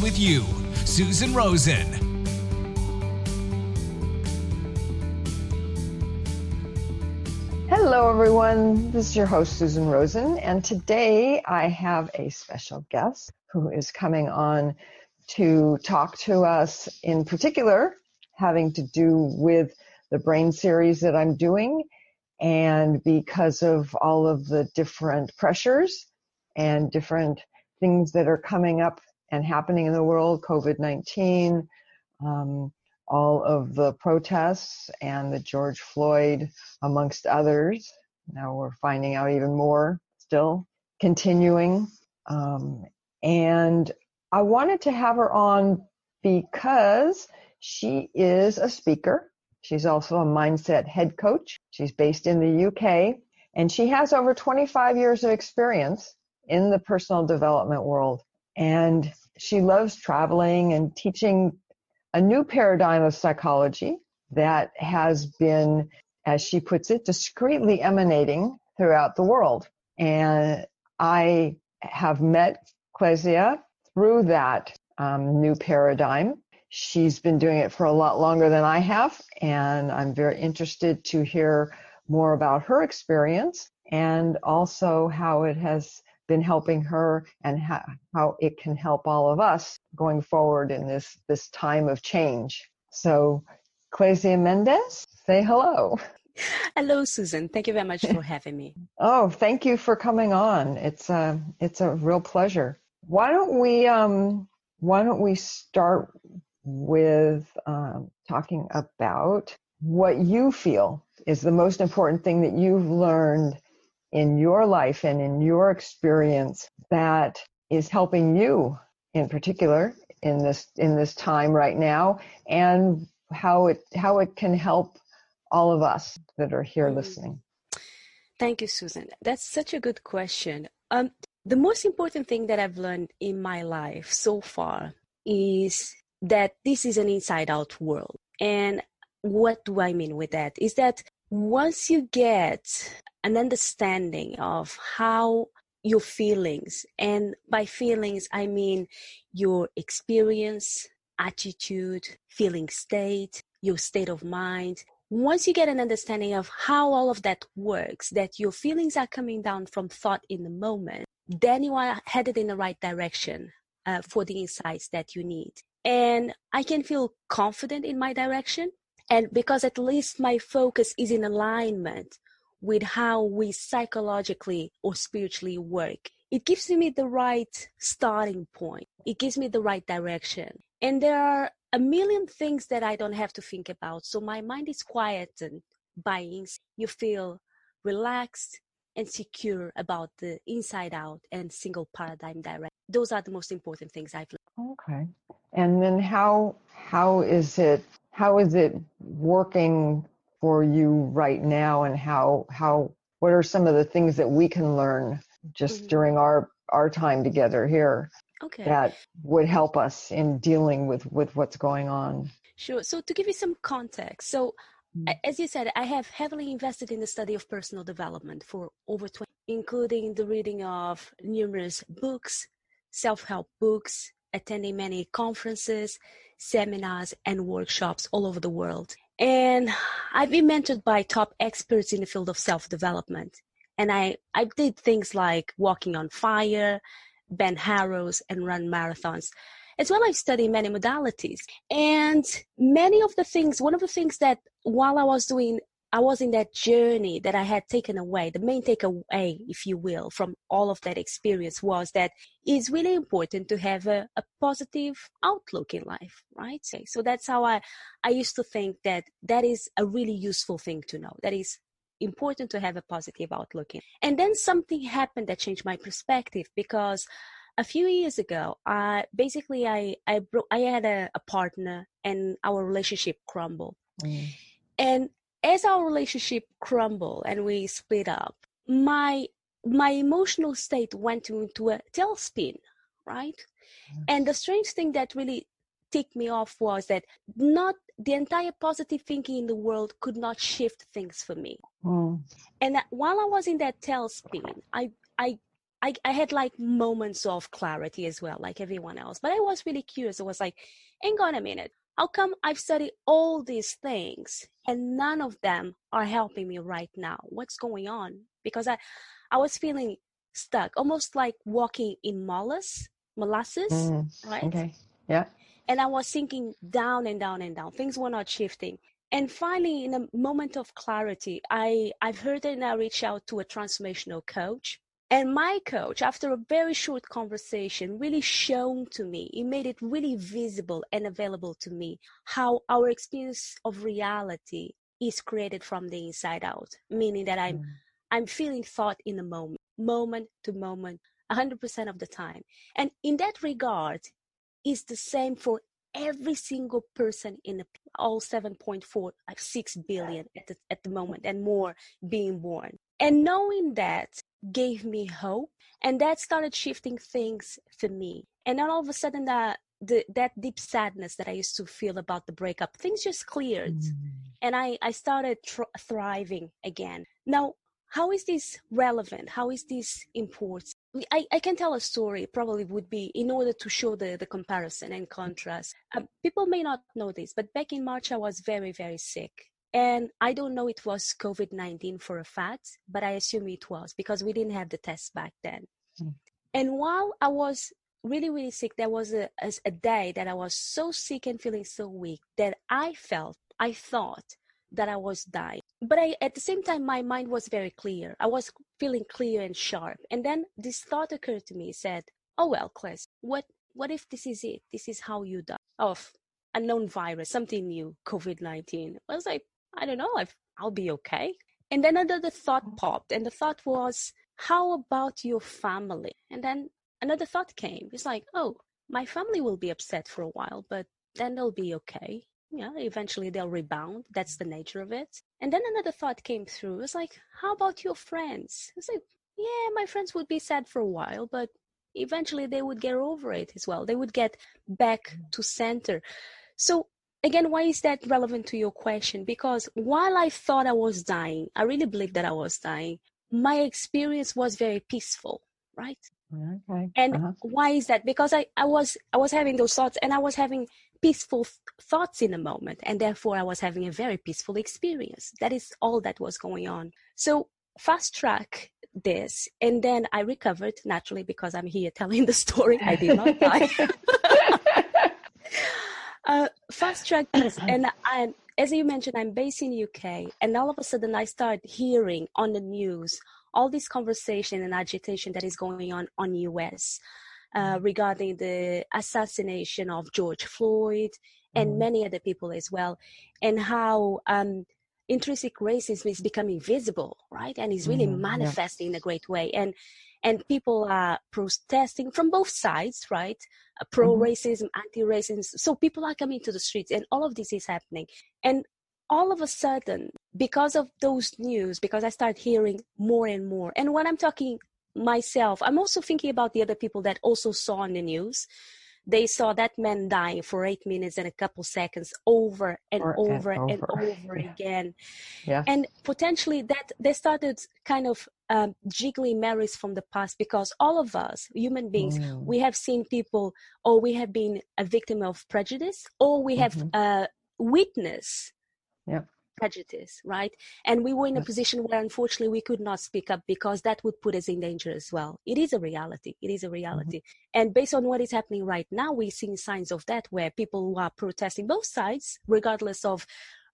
with you. Susan Rosen. Hello, everyone. This is your host, Susan Rosen, and today I have a special guest who is coming on to talk to us in particular having to do with the brain series that I'm doing and because of all of the different pressures and different things that are coming up and happening in the world, COVID-19, um, all of the protests and the George Floyd, amongst others. Now we're finding out even more still continuing. Um, and I wanted to have her on because she is a speaker. She's also a mindset head coach. She's based in the UK and she has over 25 years of experience in the personal development world. And she loves traveling and teaching a new paradigm of psychology that has been, as she puts it, discreetly emanating throughout the world. And I have met Kezia through that um, new paradigm. She's been doing it for a lot longer than I have, and I'm very interested to hear more about her experience and also how it has been helping her and how, how it can help all of us going forward in this, this time of change. So, Kezia Mendez, say hello. Hello, Susan. Thank you very much for having me. oh, thank you for coming on. It's a, it's a real pleasure. Why don't we, um, why don't we start with um, talking about what you feel is the most important thing that you've learned in your life and in your experience that is helping you in particular in this in this time right now and how it how it can help all of us that are here mm-hmm. listening? Thank you susan. That's such a good question. Um, the most important thing that i've learned in my life so far is that this is an inside out world. And what do i mean with that? Is that once you get an understanding of how your feelings, and by feelings, I mean your experience, attitude, feeling state, your state of mind. Once you get an understanding of how all of that works, that your feelings are coming down from thought in the moment, then you are headed in the right direction uh, for the insights that you need. And I can feel confident in my direction. And because at least my focus is in alignment with how we psychologically or spiritually work. It gives me the right starting point. It gives me the right direction. And there are a million things that I don't have to think about. So my mind is quietened by you feel relaxed and secure about the inside out and single paradigm direct. Those are the most important things I've learned. Okay. And then how how is it how is it working for you right now and how how what are some of the things that we can learn just mm-hmm. during our our time together here okay. that would help us in dealing with with what's going on sure so to give you some context so mm-hmm. as you said i have heavily invested in the study of personal development for over 20 including the reading of numerous books self-help books attending many conferences seminars and workshops all over the world and I've been mentored by top experts in the field of self development. And I, I did things like walking on fire, bend Harrows, and run marathons. As well, I've studied many modalities. And many of the things, one of the things that while I was doing I was in that journey that I had taken away. The main takeaway, if you will, from all of that experience was that it's really important to have a, a positive outlook in life, right? So that's how I, I used to think that that is a really useful thing to know. That is important to have a positive outlook in. And then something happened that changed my perspective because a few years ago, I basically I I broke. I had a, a partner, and our relationship crumbled. Mm. And as our relationship crumbled and we split up, my my emotional state went into a tailspin, right? Mm. And the strange thing that really ticked me off was that not the entire positive thinking in the world could not shift things for me. Mm. And while I was in that tailspin, I I I, I had like moments of clarity as well, like everyone else. But I was really curious. I was like, hang on a minute. How come I've studied all these things and none of them are helping me right now? What's going on? Because I, I was feeling stuck, almost like walking in molasses, molasses, mm, right? Okay. Yeah. And I was sinking down and down and down. Things were not shifting. And finally, in a moment of clarity, I, I've heard and I reached out to a transformational coach and my coach, after a very short conversation, really shown to me, he made it really visible and available to me how our experience of reality is created from the inside out, meaning that I'm mm. I'm feeling thought in the moment, moment to moment, 100% of the time. And in that regard, is the same for every single person in the, all 7.4 like 6 billion at the, at the moment and more being born and knowing that gave me hope and that started shifting things for me and then all of a sudden that the, that deep sadness that I used to feel about the breakup, things just cleared, mm. and I I started tr- thriving again. Now, how is this relevant? How is this important? I, I can tell a story. Probably would be in order to show the the comparison and contrast. Uh, people may not know this, but back in March I was very very sick, and I don't know it was COVID 19 for a fact, but I assume it was because we didn't have the test back then. Mm. And while I was really, really sick, there was a, a, a day that I was so sick and feeling so weak that I felt, I thought that I was dying. But I, at the same time, my mind was very clear. I was feeling clear and sharp. And then this thought occurred to me, said, oh, well, Claire, what, what if this is it? This is how you die of a known virus, something new, COVID-19. I was like, I don't know if I'll be okay. And then another thought mm. popped, and the thought was, how about your family? And then another thought came. It's like, oh, my family will be upset for a while, but then they'll be okay. Yeah, eventually they'll rebound. That's the nature of it. And then another thought came through. It's like, how about your friends? It's like, yeah, my friends would be sad for a while, but eventually they would get over it as well. They would get back mm. to center. So again, why is that relevant to your question? Because while I thought I was dying, I really believed that I was dying, my experience was very peaceful, right? Okay. And uh-huh. why is that? Because I, I was I was having those thoughts and I was having peaceful th- thoughts in a moment and therefore I was having a very peaceful experience. That is all that was going on. So fast track this and then I recovered naturally because I'm here telling the story. I did not die. Uh, fast track this, and I, as you mentioned, I'm based in UK, and all of a sudden I start hearing on the news all this conversation and agitation that is going on on US uh, mm-hmm. regarding the assassination of George Floyd and mm. many other people as well, and how um, intrinsic racism is becoming visible, right, and is really mm, manifesting yeah. in a great way, and and people are protesting from both sides, right? Uh, Pro racism, mm-hmm. anti racism. So people are coming to the streets, and all of this is happening. And all of a sudden, because of those news, because I start hearing more and more, and when I'm talking myself, I'm also thinking about the other people that also saw on the news they saw that man dying for eight minutes and a couple seconds over and or, over and over, and over yeah. again. Yeah. And potentially that they started kind of um, jiggling memories from the past because all of us, human beings, mm. we have seen people or we have been a victim of prejudice or we have mm-hmm. uh, witnessed yeah prejudice, right? And we were in a position where unfortunately we could not speak up because that would put us in danger as well. It is a reality. It is a mm-hmm. reality. Mm-hmm. And based on what is happening right now, we're seeing signs of that where people who are protesting both sides, regardless of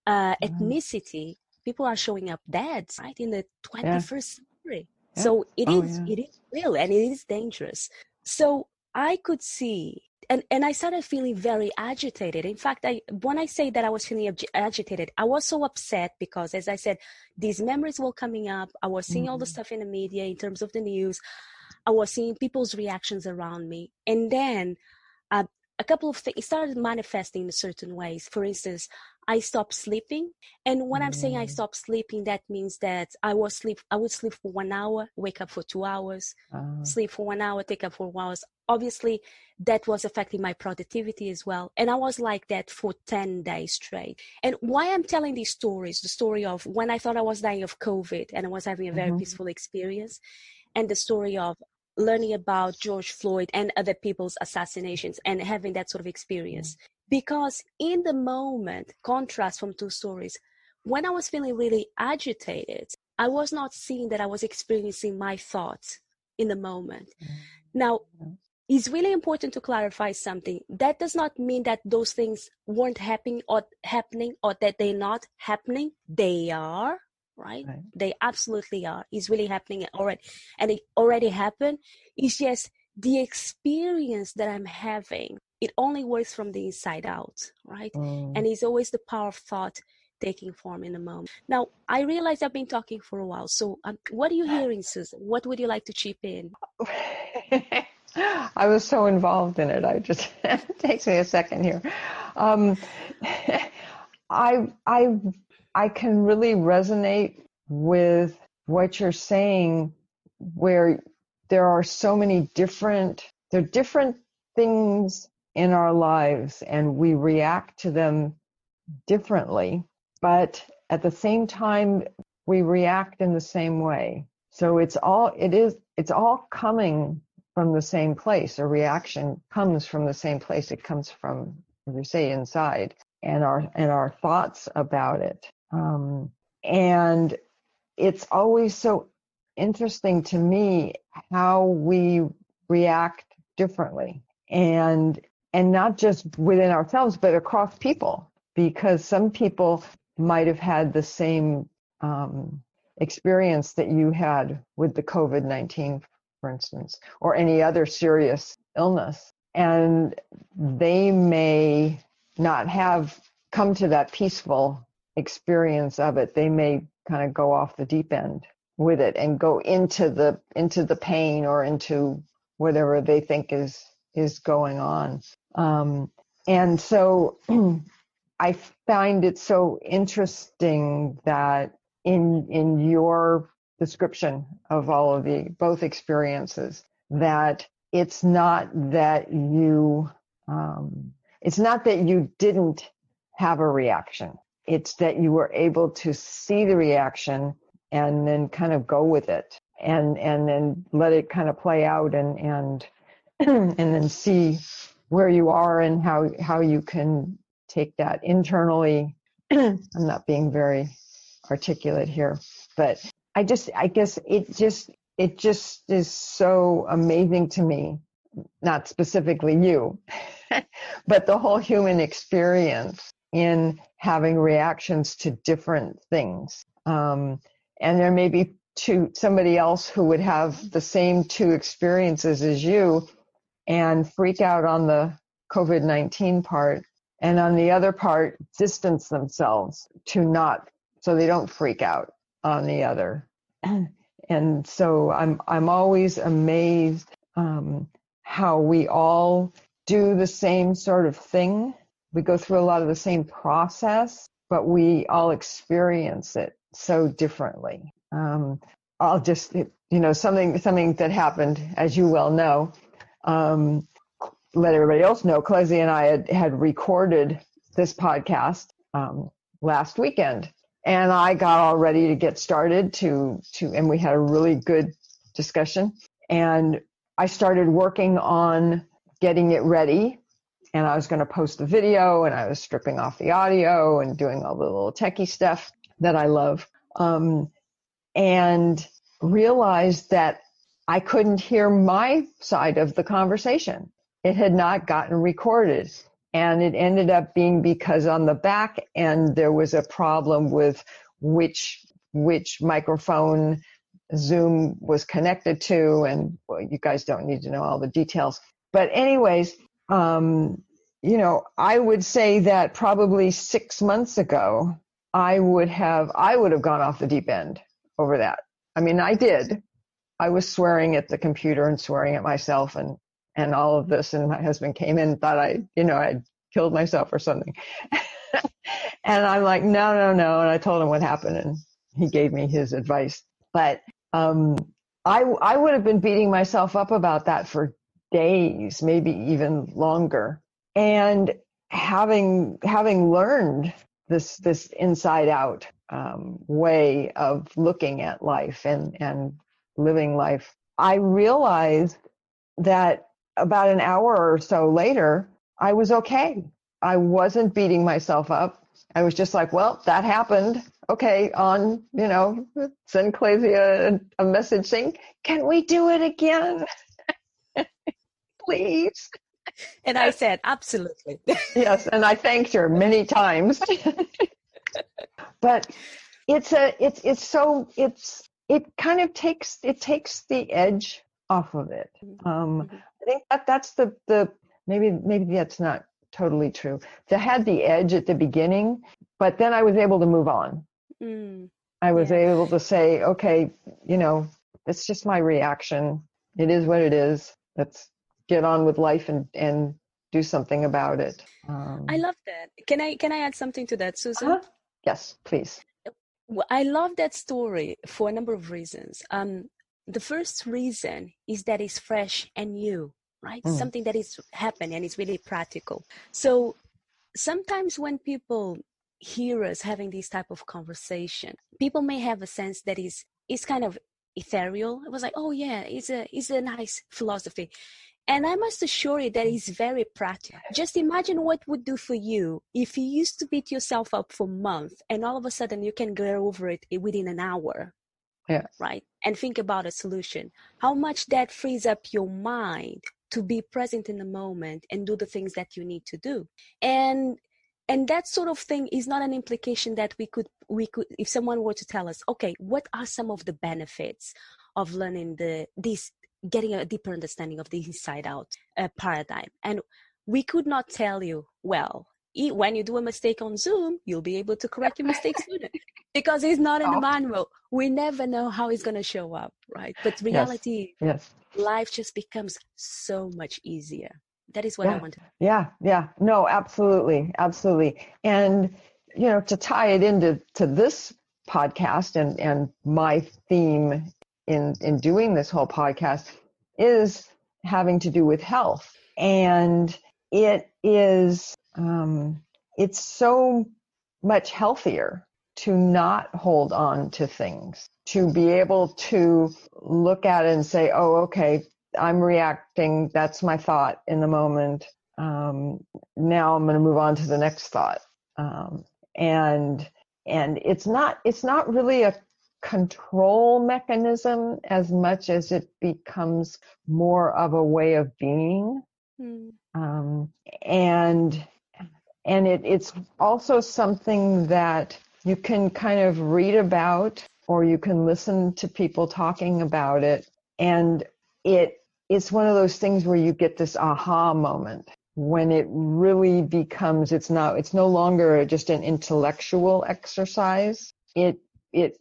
uh, mm-hmm. ethnicity, people are showing up dead, right? In the 21st yeah. century. Yeah. So it oh, is, yeah. it is real and it is dangerous. So I could see and and I started feeling very agitated. In fact, I when I say that I was feeling agitated, I was so upset because, as I said, these memories were coming up. I was seeing mm-hmm. all the mm-hmm. stuff in the media in terms of the news. I was seeing people's reactions around me. And then a couple of things started manifesting in certain ways. For instance, I stopped sleeping. And when mm. I'm saying I mm. stopped sleeping, that means that I was sleep I would sleep for one hour, wake up for two hours, uh. sleep for one hour, take up for one hours. Obviously that was affecting my productivity as well. And I was like that for 10 days straight. And why I'm telling these stories, the story of when I thought I was dying of COVID and I was having a very mm-hmm. peaceful experience, and the story of learning about George Floyd and other people's assassinations and having that sort of experience. Because in the moment, contrast from two stories, when I was feeling really agitated, I was not seeing that I was experiencing my thoughts in the moment. Mm-hmm. Now, it's really important to clarify something. That does not mean that those things weren't happening or happening or that they're not happening. They are right? right? They absolutely are. It's really happening already. And it already happened. It's just the experience that I'm having. It only works from the inside out, right? Mm. And it's always the power of thought taking form in a moment. Now, I realize I've been talking for a while. So, um, what are you hearing, Susan? What would you like to chip in? I was so involved in it. I just it takes me a second here. Um, I I I can really resonate with what you're saying, where there are so many different, there are different things in our lives and we react to them differently, but at the same time, we react in the same way. So it's all, it is, it's all coming from the same place. A reaction comes from the same place. It comes from, as we say, inside and our, and our thoughts about it. Um, and it's always so interesting to me how we react differently and and not just within ourselves but across people because some people might have had the same um, experience that you had with the covid-19 for instance or any other serious illness. And they may not have come to that peaceful experience of it, they may kind of go off the deep end with it and go into the into the pain or into whatever they think is is going on. Um, and so I find it so interesting that in in your description of all of the both experiences that it's not that you um, it's not that you didn't have a reaction it's that you were able to see the reaction and then kind of go with it and and then let it kind of play out and and and then see where you are and how how you can take that internally. I'm not being very articulate here but i just i guess it just it just is so amazing to me not specifically you but the whole human experience in having reactions to different things. Um, and there may be two, somebody else who would have the same two experiences as you and freak out on the COVID 19 part. And on the other part, distance themselves to not, so they don't freak out on the other. And so I'm, I'm always amazed um, how we all do the same sort of thing we go through a lot of the same process, but we all experience it so differently. Um, I'll just, you know, something something that happened, as you well know. Um, let everybody else know. Clezzy and I had, had recorded this podcast um, last weekend, and I got all ready to get started to to, and we had a really good discussion. And I started working on getting it ready and I was going to post the video and I was stripping off the audio and doing all the little techie stuff that I love. Um, and realized that I couldn't hear my side of the conversation. It had not gotten recorded. And it ended up being because on the back end, there was a problem with which, which microphone Zoom was connected to. And well, you guys don't need to know all the details. But anyways, um, you know, I would say that probably six months ago, I would have, I would have gone off the deep end over that. I mean, I did. I was swearing at the computer and swearing at myself and and all of this. And my husband came in and thought I, you know, I'd killed myself or something. and I'm like, no, no, no. And I told him what happened and he gave me his advice. But um, I, I would have been beating myself up about that for days, maybe even longer. And having having learned this this inside out um, way of looking at life and and living life, I realized that about an hour or so later, I was okay. I wasn't beating myself up. I was just like, well, that happened. Okay, on, you know, send Claysia a message saying, can we do it again? Please. And I said, absolutely. yes, and I thanked her many times. but it's a it's it's so it's it kind of takes it takes the edge off of it. Mm-hmm. Um, mm-hmm. I think that that's the the maybe maybe that's not totally true. They had the edge at the beginning, but then I was able to move on. Mm, I was yeah. able to say, okay, you know, it's just my reaction. It is what it is. Let's get on with life and and do something about it. Um, I love that. Can I can I add something to that, Susan? Uh-huh. Yes, please. Well, I love that story for a number of reasons. Um, the first reason is that it's fresh and new right mm. something that is happening and it's really practical so sometimes when people hear us having this type of conversation people may have a sense that is is kind of ethereal it was like oh yeah it's a it's a nice philosophy and I must assure you that it's very practical. Just imagine what would do for you if you used to beat yourself up for months and all of a sudden you can get over it within an hour yeah. right and think about a solution how much that frees up your mind to be present in the moment and do the things that you need to do and and that sort of thing is not an implication that we could we could if someone were to tell us okay what are some of the benefits of learning the this getting a deeper understanding of the inside out uh, paradigm and we could not tell you well when you do a mistake on Zoom, you'll be able to correct your mistakes sooner because it's not in the manual. We never know how it's going to show up, right? But reality, yes. yes. life just becomes so much easier. That is what yeah. I wanted. Yeah, yeah, no, absolutely, absolutely. And you know, to tie it into to this podcast and and my theme in in doing this whole podcast is having to do with health, and it is um, it's so much healthier to not hold on to things, to be able to look at it and say, oh, okay, I'm reacting. That's my thought in the moment. Um, now I'm going to move on to the next thought. Um, and, and it's not, it's not really a control mechanism as much as it becomes more of a way of being. Mm. Um, and and it, it's also something that you can kind of read about or you can listen to people talking about it and it it's one of those things where you get this aha moment when it really becomes it's not it's no longer just an intellectual exercise it it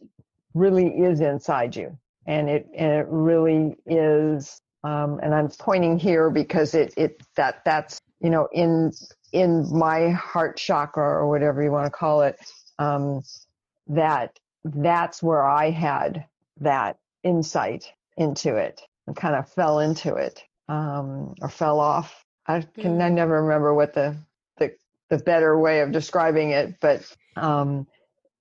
really is inside you and it and it really is um, and I'm pointing here because it it that that's you know in in my heart chakra or whatever you want to call it, um, that that's where I had that insight into it and kind of fell into it um, or fell off. I can I mm-hmm. never remember what the the the better way of describing it, but um,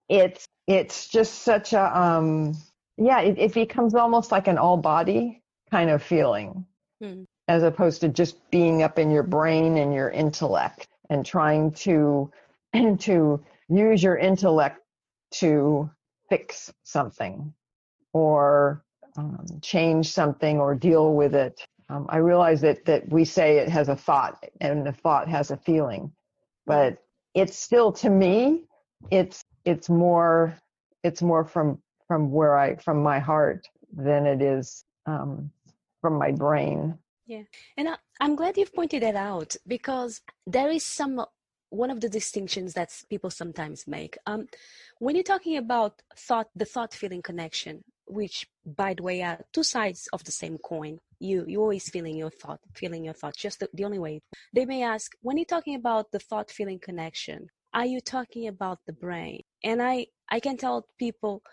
it's it's just such a um, yeah, it, it becomes almost like an all body kind of feeling. Mm as opposed to just being up in your brain and your intellect and trying to and to use your intellect to fix something or um, change something or deal with it. Um, I realize that that we say it has a thought and the thought has a feeling, but it's still to me, it's it's more it's more from from where I from my heart than it is um, from my brain. Yeah. And I, I'm glad you've pointed that out because there is some one of the distinctions that people sometimes make. Um, when you're talking about thought, the thought feeling connection, which by the way are two sides of the same coin. You you always feeling your thought, feeling your thought. Just the, the only way. They may ask when you're talking about the thought feeling connection, are you talking about the brain? And I I can tell people,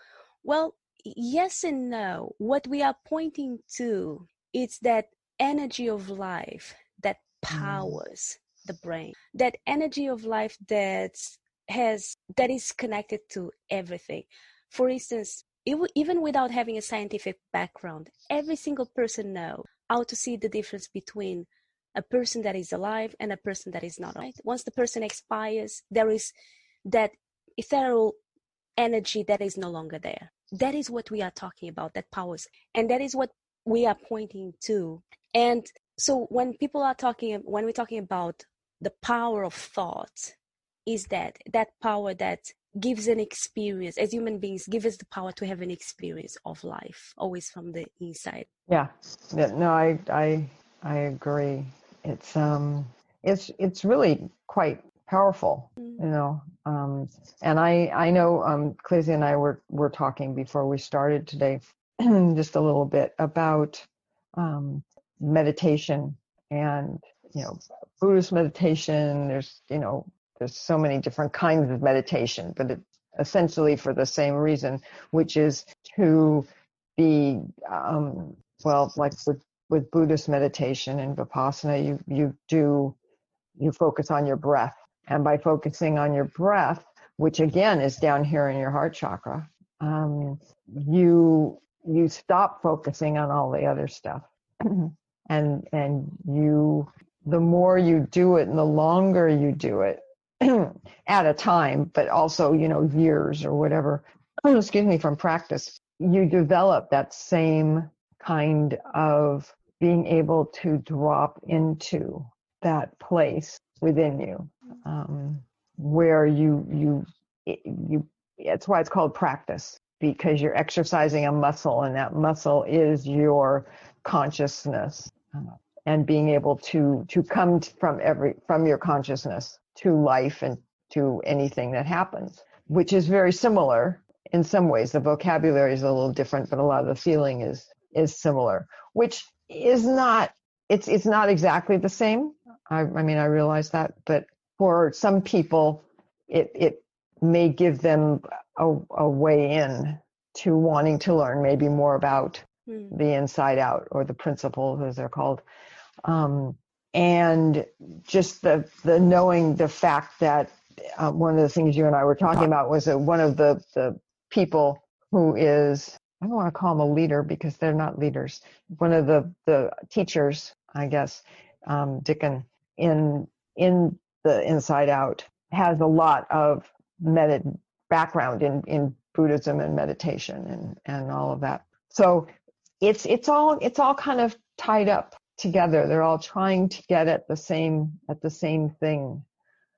well, yes and no. What we are pointing to it's that energy of life that mm. powers mm. the brain. That energy of life that has that is connected to everything. For instance, even without having a scientific background, every single person knows how to see the difference between a person that is alive and a person that is not alive. Once the person expires, there is that ethereal energy that is no longer there. That is what we are talking about, that powers. And that is what we are pointing to. And so when people are talking, when we're talking about the power of thought, is that that power that gives an experience as human beings give us the power to have an experience of life always from the inside yeah, yeah no i i i agree it's um it's it's really quite powerful mm-hmm. you know um and i i know um Clizzy and i were were talking before we started today just a little bit about um meditation and you know buddhist meditation there's you know there's so many different kinds of meditation, but it, essentially for the same reason, which is to be, um, well, like with, with Buddhist meditation and Vipassana, you, you do, you focus on your breath. And by focusing on your breath, which again is down here in your heart chakra, um, you, you stop focusing on all the other stuff. and, and you, the more you do it and the longer you do it, at a time, but also, you know, years or whatever, excuse me, from practice, you develop that same kind of being able to drop into that place within you um, where you you you it's why it's called practice because you're exercising a muscle and that muscle is your consciousness uh, and being able to to come from every from your consciousness to life and to anything that happens, which is very similar in some ways. The vocabulary is a little different, but a lot of the feeling is is similar, which is not it's it's not exactly the same. I, I mean, I realize that, but for some people, it it may give them a, a way in to wanting to learn maybe more about mm. the inside out or the principles as they're called. Um, and just the the knowing the fact that uh, one of the things you and I were talking about was that one of the the people who is I don't want to call them a leader because they're not leaders. One of the the teachers, I guess, um, Dicken in in the Inside Out has a lot of med background in in Buddhism and meditation and and all of that. So it's it's all it's all kind of tied up together. They're all trying to get at the same at the same thing.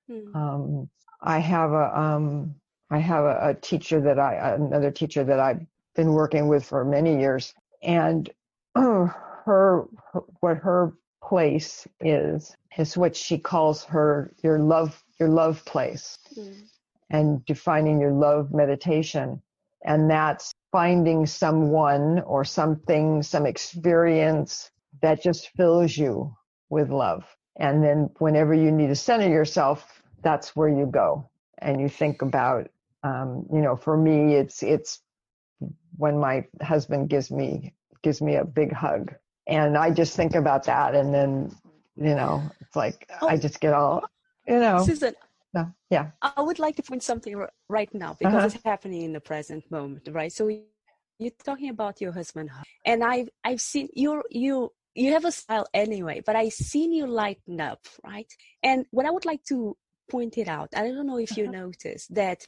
Hmm. Um, I have a um, I have a, a, teacher that I another teacher that I've been working with for many years, and her, her what her place is is what she calls her your love your love place, hmm. and defining your love meditation, and that's finding someone or something, some experience that just fills you with love. And then whenever you need to center yourself, that's where you go. And you think about, um, you know, for me, it's, it's when my husband gives me, gives me a big hug and I just think about that. And then, you know, it's like, oh, I just get all, you know. Susan, no, yeah. I would like to point something right now because uh-huh. it's happening in the present moment, right? So you're talking about your husband and I've, I've seen you, you you have a style anyway, but I seen you lighten up, right? And what I would like to point it out, I don't know if you uh-huh. noticed that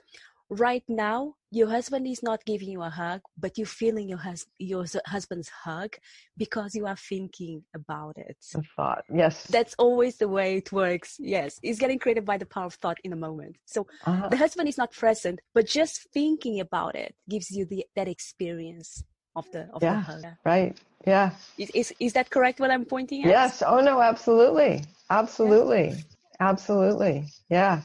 right now your husband is not giving you a hug, but you're feeling your, hus- your husband's hug because you are thinking about it. The thought, yes. That's always the way it works. Yes, it's getting created by the power of thought in a moment. So uh-huh. the husband is not present, but just thinking about it gives you the, that experience of the of yeah, the hug. Right. Yeah. Is, is is that correct? What I'm pointing at? Yes. Oh no. Absolutely. Absolutely. Yeah. Absolutely. Yeah.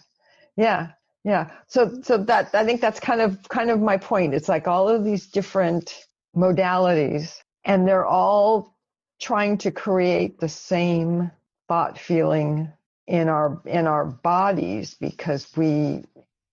Yeah. Yeah. So so that I think that's kind of kind of my point. It's like all of these different modalities and they're all trying to create the same thought feeling in our in our bodies because we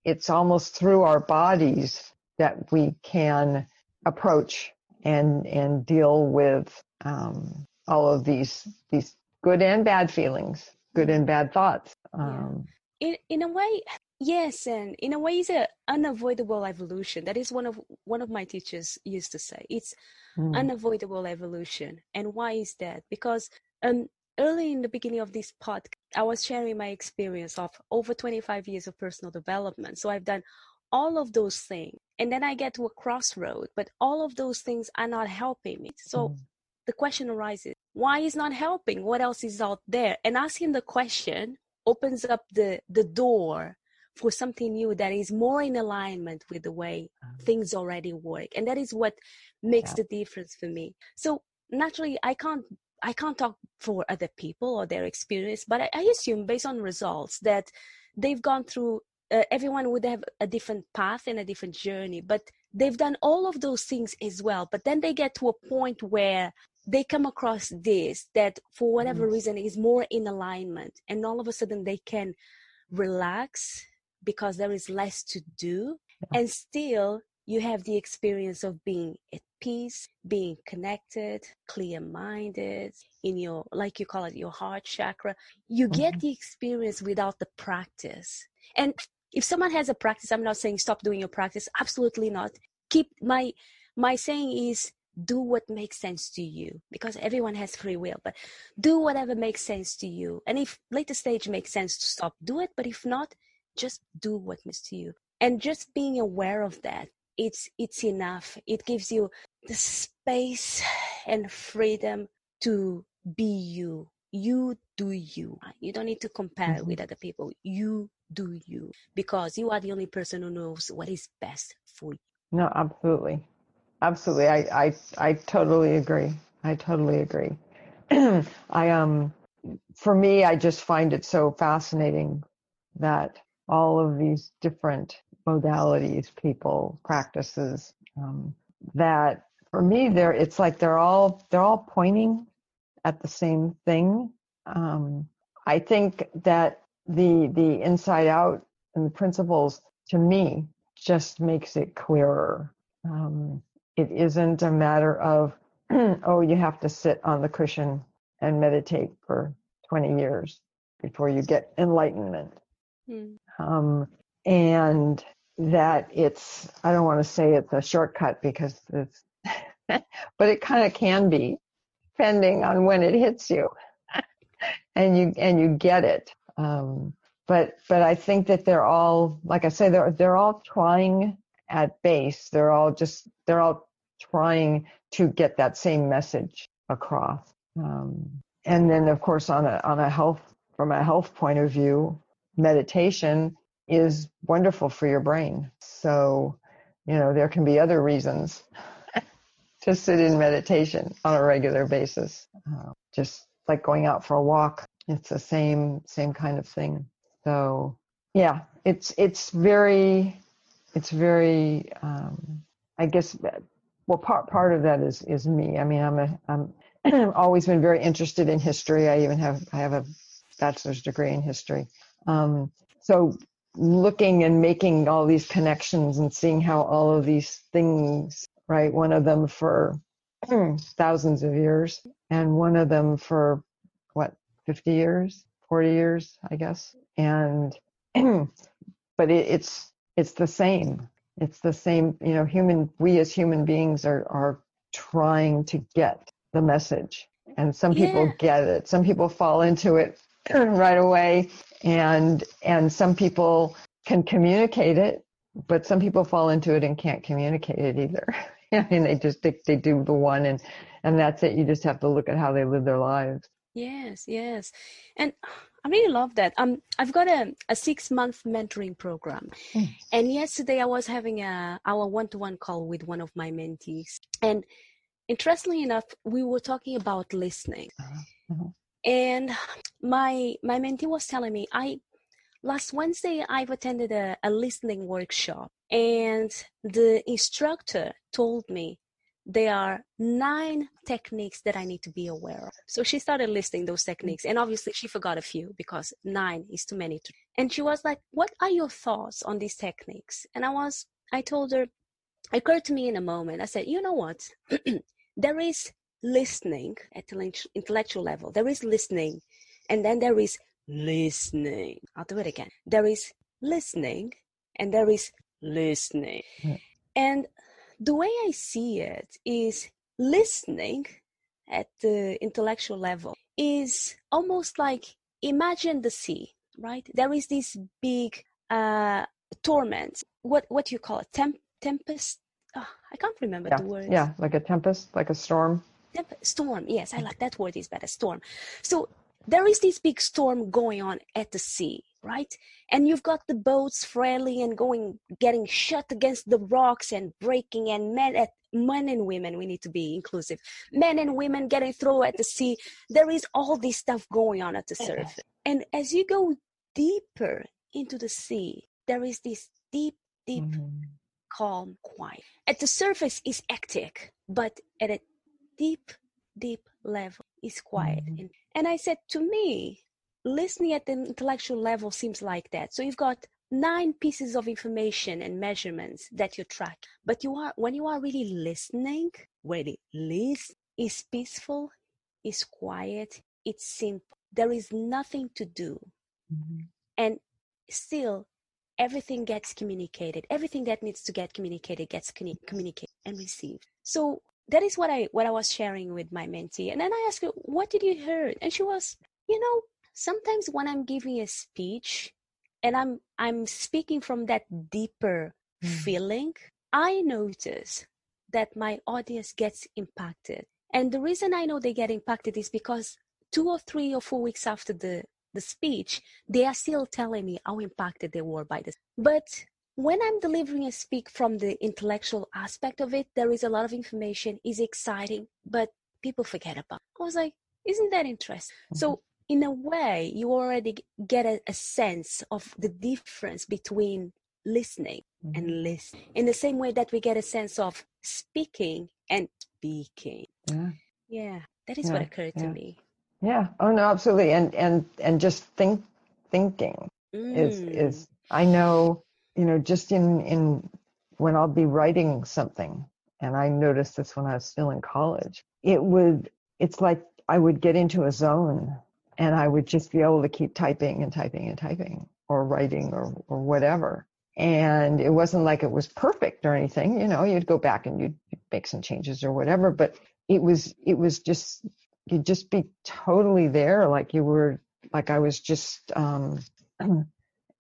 it's almost through our bodies that we can approach and and deal with um, all of these these good and bad feelings, good and bad thoughts. Um, in in a way, yes, and in a way, it's an unavoidable evolution. That is one of one of my teachers used to say. It's mm. unavoidable evolution, and why is that? Because um, early in the beginning of this podcast, I was sharing my experience of over 25 years of personal development. So I've done all of those things, and then I get to a crossroad, but all of those things are not helping me. So mm the question arises why is not helping what else is out there and asking the question opens up the the door for something new that is more in alignment with the way mm-hmm. things already work and that is what makes yeah. the difference for me so naturally i can't i can't talk for other people or their experience but i, I assume based on results that they've gone through uh, everyone would have a different path and a different journey but they've done all of those things as well but then they get to a point where they come across this that for whatever mm. reason is more in alignment and all of a sudden they can relax because there is less to do yeah. and still you have the experience of being at peace being connected clear minded in your like you call it your heart chakra you mm-hmm. get the experience without the practice and if someone has a practice i'm not saying stop doing your practice absolutely not keep my my saying is do what makes sense to you because everyone has free will but do whatever makes sense to you and if later stage makes sense to stop do it but if not just do what makes to you and just being aware of that it's it's enough it gives you the space and freedom to be you you do you you don't need to compare mm-hmm. with other people you do you because you are the only person who knows what is best for you no absolutely absolutely. I, I, I totally agree. I totally agree. I, um, for me, I just find it so fascinating that all of these different modalities, people, practices, um, that for me, they're, it's like they're all, they're all pointing at the same thing. Um, I think that the, the inside out and the principles to me just makes it clearer. Um, it isn't a matter of, oh, you have to sit on the cushion and meditate for 20 years before you get enlightenment. Mm. Um, and that it's, I don't want to say it's a shortcut because it's, but it kind of can be depending on when it hits you and you, and you get it. Um, but, but I think that they're all, like I say, they're, they're all trying at base. They're all just, they're all trying to get that same message across. Um, and then of course on a, on a health, from a health point of view, meditation is wonderful for your brain. So, you know, there can be other reasons to sit in meditation on a regular basis. Uh, just like going out for a walk. It's the same, same kind of thing. So yeah, it's, it's very, it's very, um, I guess, well, part part of that is is me. I mean, I'm a I'm always been very interested in history. I even have I have a bachelor's degree in history. Um, so looking and making all these connections and seeing how all of these things, right? One of them for thousands of years, and one of them for what 50 years, 40 years, I guess. And but it, it's it's the same it's the same you know human we as human beings are are trying to get the message and some people get it some people fall into it right away and and some people can communicate it but some people fall into it and can't communicate it either. I mean they just they, they do the one and and that's it. You just have to look at how they live their lives. Yes yes. And I really love that. Um, I've got a, a six month mentoring program, mm. and yesterday I was having a our one to one call with one of my mentees, and interestingly enough, we were talking about listening, uh-huh. And my my mentee was telling me I last Wednesday I've attended a, a listening workshop, and the instructor told me there are nine techniques that I need to be aware of. So she started listing those mm. techniques, and obviously she forgot a few because nine is too many. To, and she was like, "What are your thoughts on these techniques?" And I was, I told her, it occurred to me in a moment. I said, "You know what? there is listening at the intellectual level. There is listening, and then there is listening. I'll do it again. There is listening, and there is listening. Yeah. And the way I see it is listening at the intellectual level is almost like imagine the sea, right? There is this big uh, torment. What what do you call it? Temp- tempest? Oh, I can't remember yeah. the word. Yeah, like a tempest, like a storm. Storm. Yes, I like that word. Is better. Storm. So there is this big storm going on at the sea, right? And you've got the boats frailing and going, getting shut against the rocks and breaking, and men at men and women, we need to be inclusive. Men and women getting thrown at the sea. There is all this stuff going on at the surface. And as you go deeper into the sea, there is this deep, deep, mm-hmm. calm quiet. At the surface is hectic, but at a deep, deep level is quiet. Mm-hmm. And, and I said, to me, listening at the intellectual level seems like that. So you've got nine pieces of information and measurements that you track. But you are when you are really listening, really listen is peaceful, is quiet, it's simple. There is nothing to do. Mm-hmm. And still everything gets communicated. Everything that needs to get communicated gets communicated and received. So that is what I what I was sharing with my mentee. And then I asked her, "What did you hear?" And she was, "You know, sometimes when I'm giving a speech and I'm I'm speaking from that deeper mm. feeling, I notice that my audience gets impacted. And the reason I know they get impacted is because two or three or four weeks after the the speech, they are still telling me how impacted they were by this. But when I'm delivering a speak from the intellectual aspect of it, there is a lot of information, is exciting, but people forget about. It. I was like, isn't that interesting? Mm-hmm. So in a way, you already get a, a sense of the difference between listening mm-hmm. and listen. In the same way that we get a sense of speaking and speaking. Yeah. Yeah. That is yeah. what occurred yeah. to me. Yeah. Oh no, absolutely. And and and just think thinking mm. is is I know, you know, just in in when I'll be writing something, and I noticed this when I was still in college, it would it's like I would get into a zone and I would just be able to keep typing and typing and typing or writing or, or whatever. And it wasn't like it was perfect or anything, you know, you'd go back and you'd make some changes or whatever, but it was, it was just, you'd just be totally there. Like you were, like I was just, um,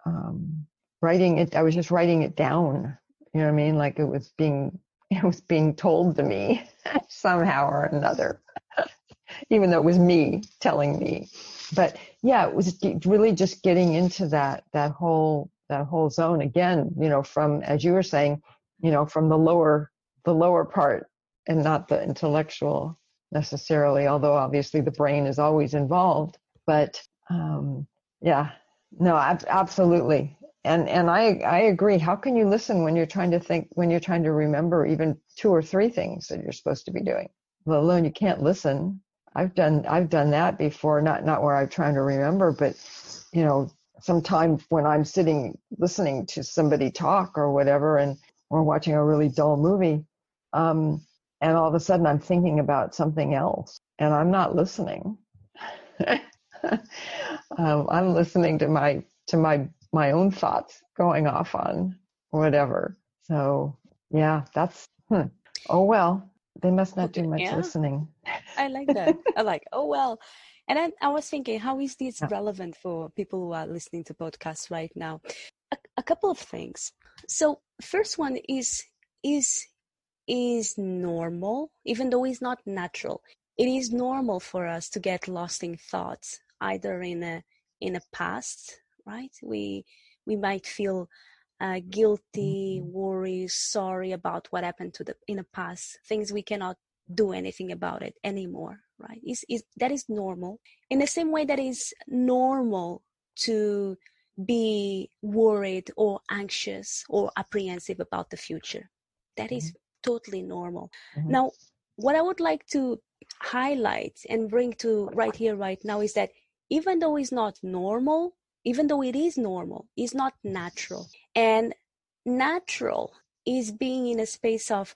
um, writing it. I was just writing it down. You know what I mean? Like it was being, it was being told to me somehow or another even though it was me telling me. But yeah, it was really just getting into that that whole that whole zone again. You know, from as you were saying, you know, from the lower the lower part and not the intellectual necessarily. Although obviously the brain is always involved. But um, yeah, no, ab- absolutely. And and I I agree. How can you listen when you're trying to think when you're trying to remember even two or three things that you're supposed to be doing? Let alone you can't listen I've done I've done that before, not not where I'm trying to remember, but you know, sometimes when I'm sitting listening to somebody talk or whatever, and or watching a really dull movie, um, and all of a sudden I'm thinking about something else, and I'm not listening. um, I'm listening to my to my my own thoughts going off on whatever. So yeah, that's hmm. oh well. They must not do much yeah. listening. I like that. I like, oh, well. And I, I was thinking, how is this yeah. relevant for people who are listening to podcasts right now? A, a couple of things. So, first one is is is normal, even though it's not natural. It is normal for us to get lost in thoughts, either in a in a past, right? We we might feel uh, guilty, mm-hmm. worry, sorry about what happened to the in the past, things we cannot do anything about it anymore, right? Is is that is normal. In the same way that is normal to be worried or anxious or apprehensive about the future. That is mm-hmm. totally normal. Mm-hmm. Now, what I would like to highlight and bring to right here, right now is that even though it's not normal, even though it is normal, it's not natural. And natural is being in a space of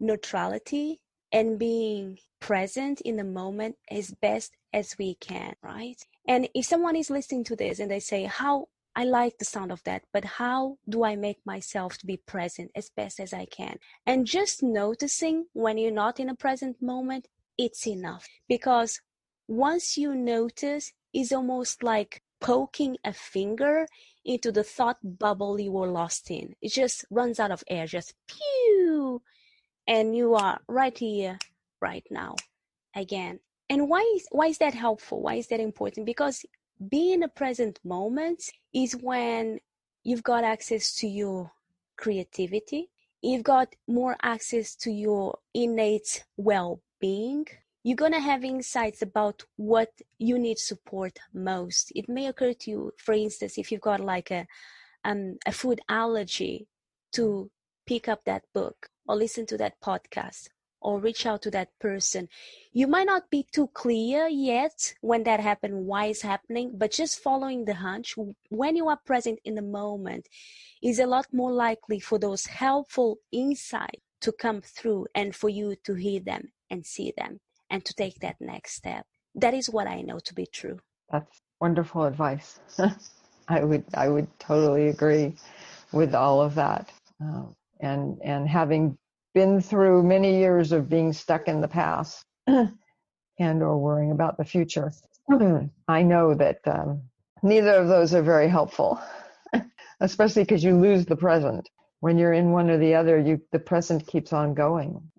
neutrality and being present in the moment as best as we can, right? And if someone is listening to this and they say, How I like the sound of that, but how do I make myself to be present as best as I can? And just noticing when you're not in a present moment, it's enough. Because once you notice, it's almost like poking a finger into the thought bubble you were lost in. It just runs out of air, just pew, and you are right here, right now, again. And why is why is that helpful? Why is that important? Because being in a present moment is when you've got access to your creativity, you've got more access to your innate well-being, you're going to have insights about what you need support most. It may occur to you, for instance, if you've got like a, um, a food allergy, to pick up that book or listen to that podcast or reach out to that person. You might not be too clear yet when that happened, why it's happening, but just following the hunch when you are present in the moment is a lot more likely for those helpful insights to come through and for you to hear them and see them and to take that next step. That is what I know to be true. That's wonderful advice. I would I would totally agree with all of that. Um, and and having been through many years of being stuck in the past and or worrying about the future, I know that um, neither of those are very helpful, especially because you lose the present. When you're in one or the other, you the present keeps on going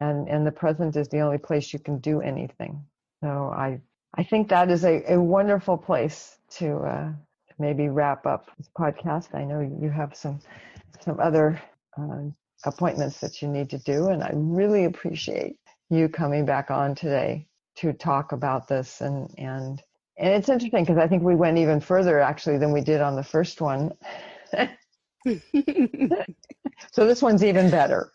and and the present is the only place you can do anything. So I I think that is a, a wonderful place to uh, maybe wrap up this podcast. I know you have some some other uh, appointments that you need to do, and I really appreciate you coming back on today to talk about this and and and it's interesting because I think we went even further actually than we did on the first one. so this one's even better.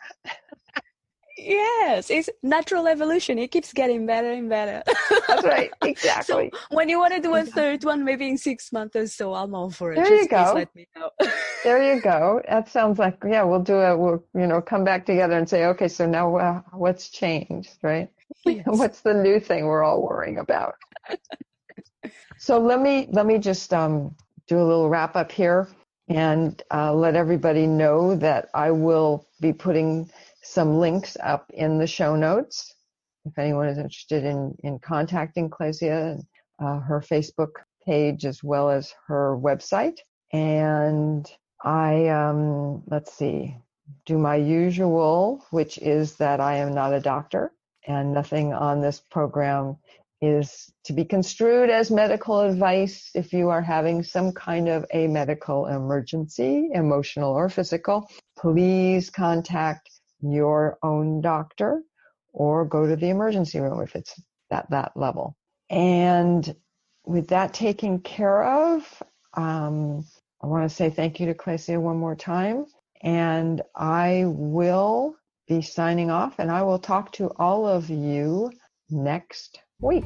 Yes, it's natural evolution. It keeps getting better and better. That's right, exactly. so when you want to do a third one, maybe in six months or so, I'm all for it. There Just you go. let me know. there you go. That sounds like yeah. We'll do it. We'll you know come back together and say okay. So now uh, what's changed, right? Yes. what's the new thing we're all worrying about? so let me let me just um, do a little wrap up here and uh, let everybody know that I will be putting some links up in the show notes if anyone is interested in, in contacting Klesia, uh, her Facebook page as well as her website. And I, um, let's see, do my usual, which is that I am not a doctor and nothing on this program is to be construed as medical advice if you are having some kind of a medical emergency, emotional or physical. Please contact your own doctor or go to the emergency room if it's at that level. And with that taken care of, um, I want to say thank you to Klesia one more time. And I will be signing off and I will talk to all of you next week.